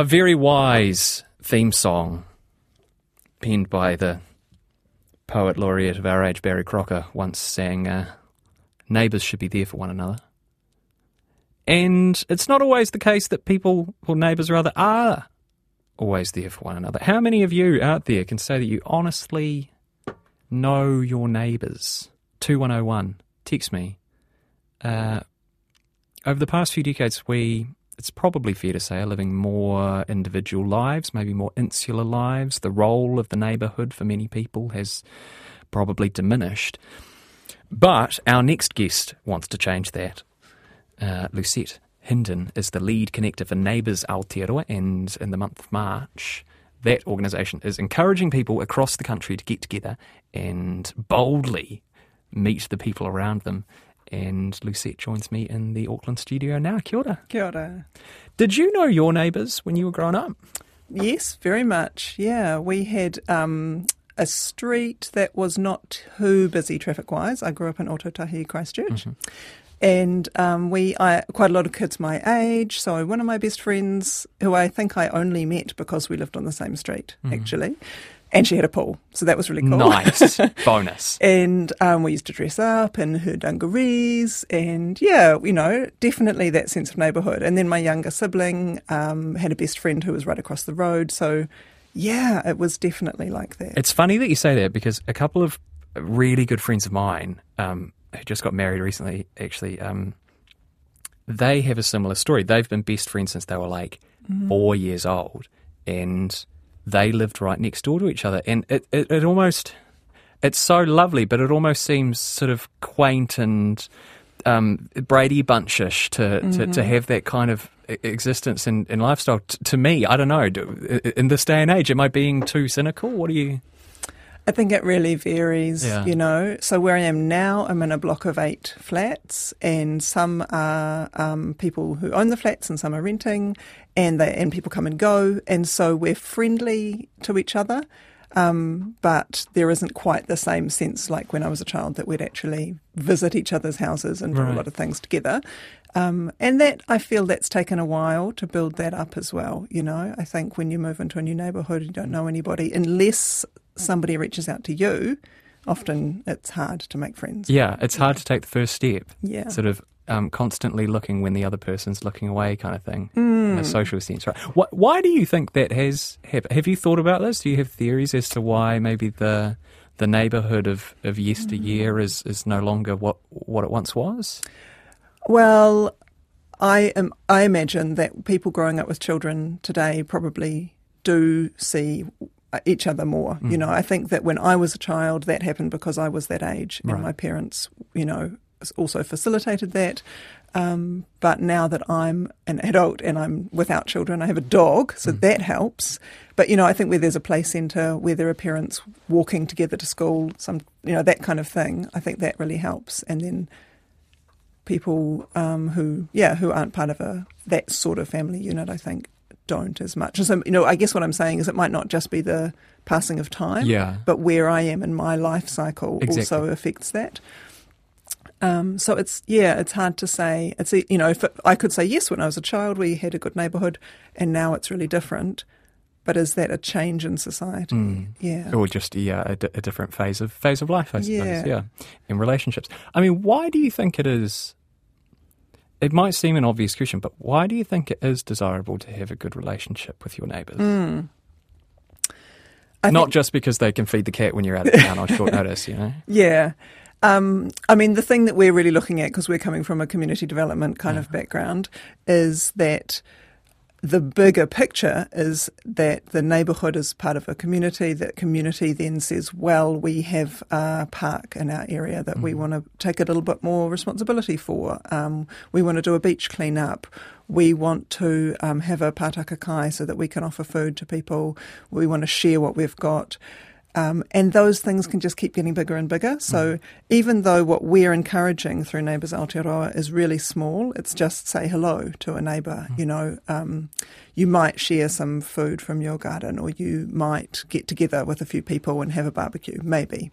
A very wise theme song penned by the poet laureate of our age, Barry Crocker, once sang, uh, Neighbours should be there for one another. And it's not always the case that people, or neighbours rather, are always there for one another. How many of you out there can say that you honestly know your neighbours? 2101, text me. Uh, over the past few decades, we, it's probably fair to say, are living more individual lives, maybe more insular lives. The role of the neighbourhood for many people has probably diminished. But our next guest wants to change that. Uh, Lucette Hinden is the lead connector for Neighbours Aotearoa, and in the month of March, that organisation is encouraging people across the country to get together and boldly meet the people around them. And Lucette joins me in the Auckland studio now. Kia ora. Kia ora. Did you know your neighbours when you were growing up? Yes, very much. Yeah, we had um, a street that was not too busy traffic wise. I grew up in Ōtautahi, Christchurch. Mm-hmm. And um, we, I, quite a lot of kids my age. So one of my best friends, who I think I only met because we lived on the same street, actually, and she had a pool, so that was really cool. Nice. Bonus. and um, we used to dress up in her dungarees, and yeah, you know, definitely that sense of neighbourhood. And then my younger sibling um, had a best friend who was right across the road, so yeah, it was definitely like that. It's funny that you say that because a couple of really good friends of mine um, who just got married recently, actually, um, they have a similar story. They've been best friends since they were like four years old, and they lived right next door to each other. And it, it, it almost, it's so lovely, but it almost seems sort of quaint and um, Brady Bunchish to, to, to have that kind of existence and, and lifestyle. T- to me, I don't know. In this day and age, am I being too cynical? What do you? I think it really varies, Yeah. you know. So where I am now, I'm in a block of eight flats, and some are um, people who own the flats, and some are renting, and they and people come and go, and so we're friendly to each other. Um, but there isn't quite the same sense like when I was a child that we'd actually visit each other's houses and do Right. a lot of things together. Um, and that I feel that's taken a while to build that up as well. You know, I think when you move into a new neighbourhood, you don't know anybody unless somebody reaches out to you. Often it's hard to make friends. Yeah, it's hard to take the first step. Yeah. Sort of um, constantly looking when the other person's looking away, kind of thing, in a hmm. social sense, right? Why, why do you think that has happened? Have you thought about this? Do you have theories as to why maybe the the neighbourhood of, of yesteryear mm-hmm. is, is no longer what what it once was? Well, I am. I imagine that people growing up with children today probably do see uh, each other more. You mm-hmm. know, I think that when I was a child, that happened because I was that age, and my parents, you know, also facilitated that. Um, but now that I'm an adult and I'm without children, I have a dog, so that helps. But you know, I think where there's a play centre, where there are parents walking together to school, some you know that kind of thing, I think that really helps. And then people um, who yeah who aren't part of a that sort of family unit I think don't as much. So you know I guess what I'm saying is it might not just be the passing of time, Yeah. but where I am in my life cycle Exactly. also affects that. Um, so it's yeah, it's hard to say. It's you know, if it, I could say yes when I was a child, we had a good neighbourhood, and now it's really different. But is that a change in society? Yeah. Or just yeah, a, different phase of phase of life, I suppose. Yeah. Yeah, in relationships. I mean, why do you think it is? It might seem an obvious question, but why do you think it is desirable to have a good relationship with your neighbours? I Not think- just because they can feed the cat when you're out of town on short notice, you know. Yeah. Um, I mean, the thing that we're really looking at, because we're coming from a community development kind of background, is that the bigger picture is that the neighbourhood is part of a community. That community then says, well, we have a park in our area that mm. we want to take a little bit more responsibility for. Um, we want to do a beach clean-up. We want to um, have a pātaka kai so that we can offer food to people. We want to share what we've got. Um, and those things can just keep getting bigger and bigger. So mm. even though what we're encouraging through Neighbours Aotearoa is really small, it's just say hello to a neighbour. Mm. You know, um, you might share some food from your garden, or you might get together with a few people and have a barbecue, maybe.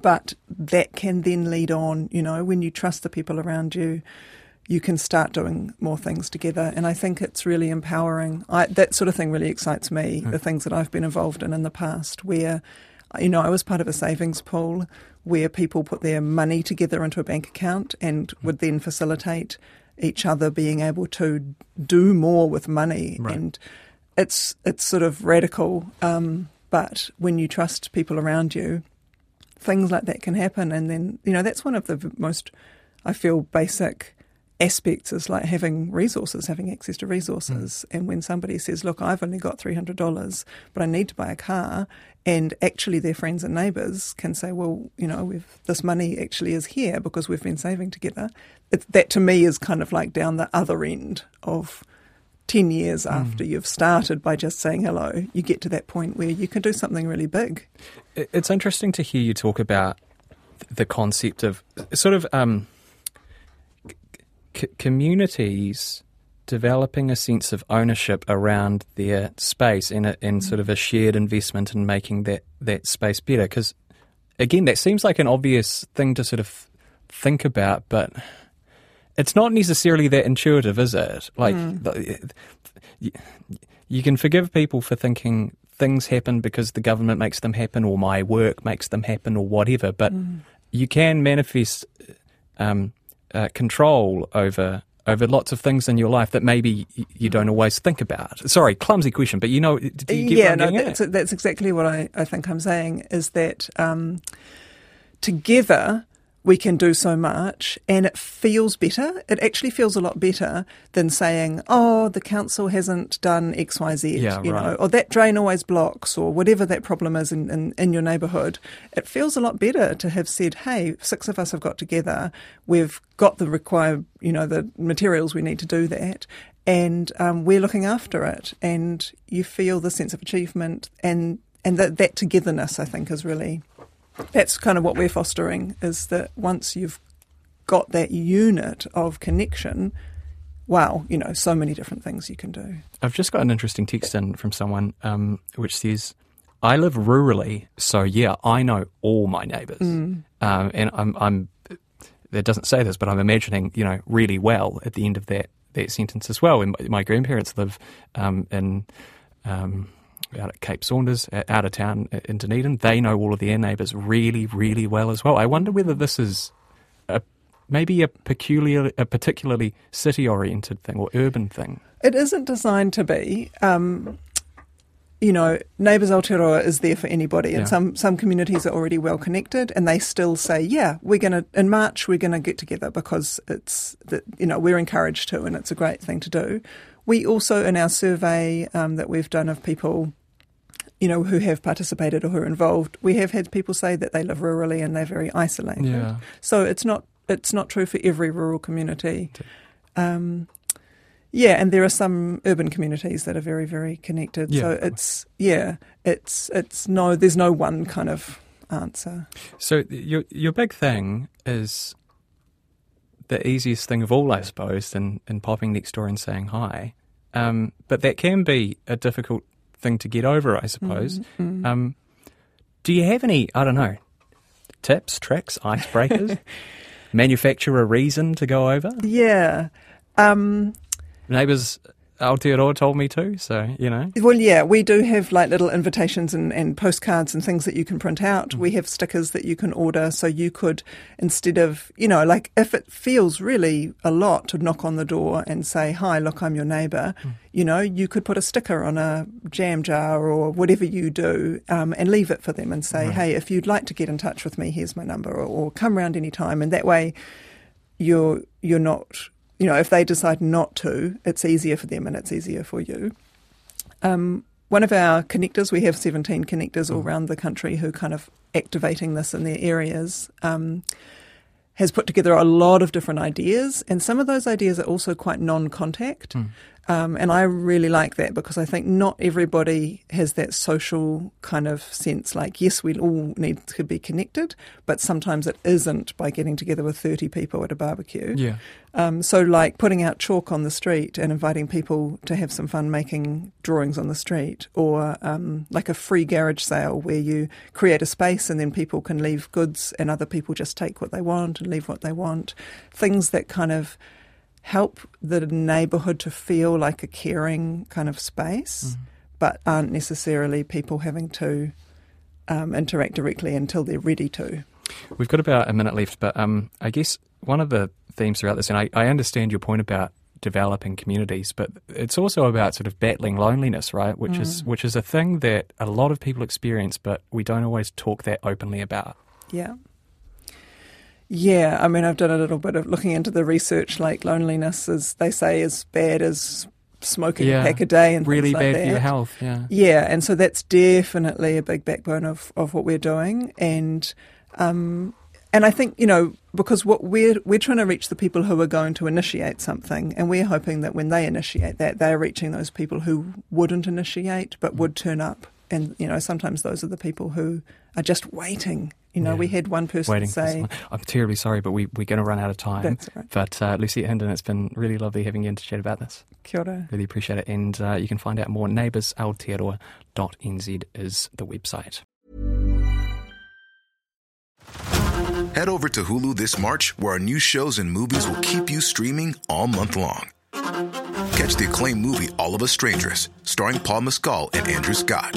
But that can then lead on. You know, when you trust the people around you you can start doing more things together. And I think it's really empowering. I, that sort of thing really excites me, mm. the things that I've been involved in in the past, where, you know, I was part of a savings pool where people put their money together into a bank account and mm. would then facilitate each other being able to do more with money. Right. And it's, it's sort of radical. Um, but when you trust people around you, things like that can happen. And then, you know, that's one of the most, I feel, basic aspects is like having resources, having access to resources. Mm. And when somebody says, Look, I've only got $300, but I need to buy a car, and actually their friends and neighbours can say, Well, you know, this money actually is here because we've been saving together. It, that to me is kind of like down the other end of 10 years mm. after you've started by just saying hello, you get to that point where you can do something really big. It's interesting to hear you talk about the concept of sort of. Um, c- communities developing a sense of ownership around their space and, a, and sort of a shared investment in making that, that space better. Because, again, that seems like an obvious thing to sort of think about, but it's not necessarily that intuitive, is it? Like, mm. you, you can forgive people for thinking things happen because the government makes them happen or my work makes them happen or whatever, but mm. you can manifest um, uh, control over over lots of things in your life that maybe you don't always think about. Sorry, clumsy question, but you know, do you yeah, no, that's, that's, exactly what I, I think I'm saying is that um, together we can do so much and it feels better. It actually feels a lot better than saying, oh, the council hasn't done XYZ, yeah, you right. know, or that drain always blocks or whatever that problem is in, in, in your neighbourhood. It feels a lot better to have said, hey, six of us have got together. We've got the required, you know, the materials we need to do that. And um, we're looking after it. And you feel the sense of achievement and, and that, that togetherness, I think, is really that's kind of what we're fostering is that once you've got that unit of connection, wow, you know, so many different things you can do. I've just got an interesting text in from someone um, which says, I live rurally, so yeah, I know all my neighbours. Mm. Um, and I'm, I'm, it doesn't say this, but I'm imagining, you know, really well at the end of that, that sentence as well. And my grandparents live um, in um, out at Cape Saunders, out of town in Dunedin. They know all of their neighbours really, really well as well. I wonder whether this is a, maybe a peculiar, a particularly city-oriented thing or urban thing. It isn't designed to be. Um, you know, Neighbours Aotearoa is there for anybody, and yeah. some some communities are already well connected, and they still say, "Yeah, we're going to in March we're going to get together because it's that you know we're encouraged to, and it's a great thing to do." We also, in our survey um, that we've done of people you know, who have participated or who are involved, we have had people say that they live rurally and they're very isolated. Yeah. So it's not it's not true for every rural community. Um, yeah, and there are some urban communities that are very very connected. Yeah, so it's yeah, it's it's no, there's no one kind of answer. So your your big thing is the easiest thing of all, I suppose, than in popping next door and saying hi. Um, but that can be a difficult thing to get over, I suppose. Mm-hmm. Um, do you have any, I don't know, tips, tricks, icebreakers? Manufacture a reason to go over? Yeah. Um, Neighbours Aotearoa told me to, so, you know. Well, yeah, we do have like little invitations and, and postcards and things that you can print out. Mm. We have stickers that you can order, so you could, instead of, you know, like if it feels really a lot to knock on the door and say, hi, look, I'm your neighbour, mm. you know, you could put a sticker on a jam jar or whatever you do um, and leave it for them and say, right. hey, if you'd like to get in touch with me, here's my number, or, or come round any time. And that way you're, you're not you know, if they decide not to, it's easier for them and it's easier for you. Um, one of our connectors, we have 17 connectors all around the country who are kind of activating this in their areas, um, has put together a lot of different ideas. And some of those ideas are also quite non contact. Mm. Um, and I really like that because I think not everybody has that social kind of sense. Like, yes, we all need to be connected, but sometimes it isn't by getting together with 30 people at a barbecue. Yeah. Um, so, like putting out chalk on the street and inviting people to have some fun making drawings on the street, or um, like a free garage sale where you create a space and then people can leave goods and other people just take what they want and leave what they want. Things that kind of help the neighbourhood to feel like a caring kind of space, Mm. but aren't necessarily people having to um, interact directly until they're ready to. We've got about a minute left, but um, I guess one of the themes throughout this, and I, I understand your point about developing communities, but it's also about sort of battling loneliness, right? Which is which is a thing that a lot of people experience, but we don't always talk that openly about. Yeah. Yeah, I mean, I've done a little bit of looking into the research. Like loneliness is, they say, as bad as smoking Yeah, a pack a day and really like bad for your health. Yeah. Yeah, and so that's definitely a big backbone of, of what we're doing, and um, and I think you know because what we're we're trying to reach the people who are going to initiate something, and we're hoping that when they initiate that, they're reaching those people who wouldn't initiate but would turn up, and you know sometimes those are the people who are just waiting. You know, Yeah. we had one person Waiting say. I'm terribly sorry, but we, we're going to run out of time. That's all right. But uh, Lucy Hinden, it's been really lovely having you in to chat about this. "Kia ora." Really appreciate it. And uh, you can find out more. neighboursaotearoa.nz is the website. Head over to Hulu this March, where our new shows and movies will keep you streaming all month long. Catch the acclaimed movie All of Us Strangers, starring Paul Mescal and Andrew Scott.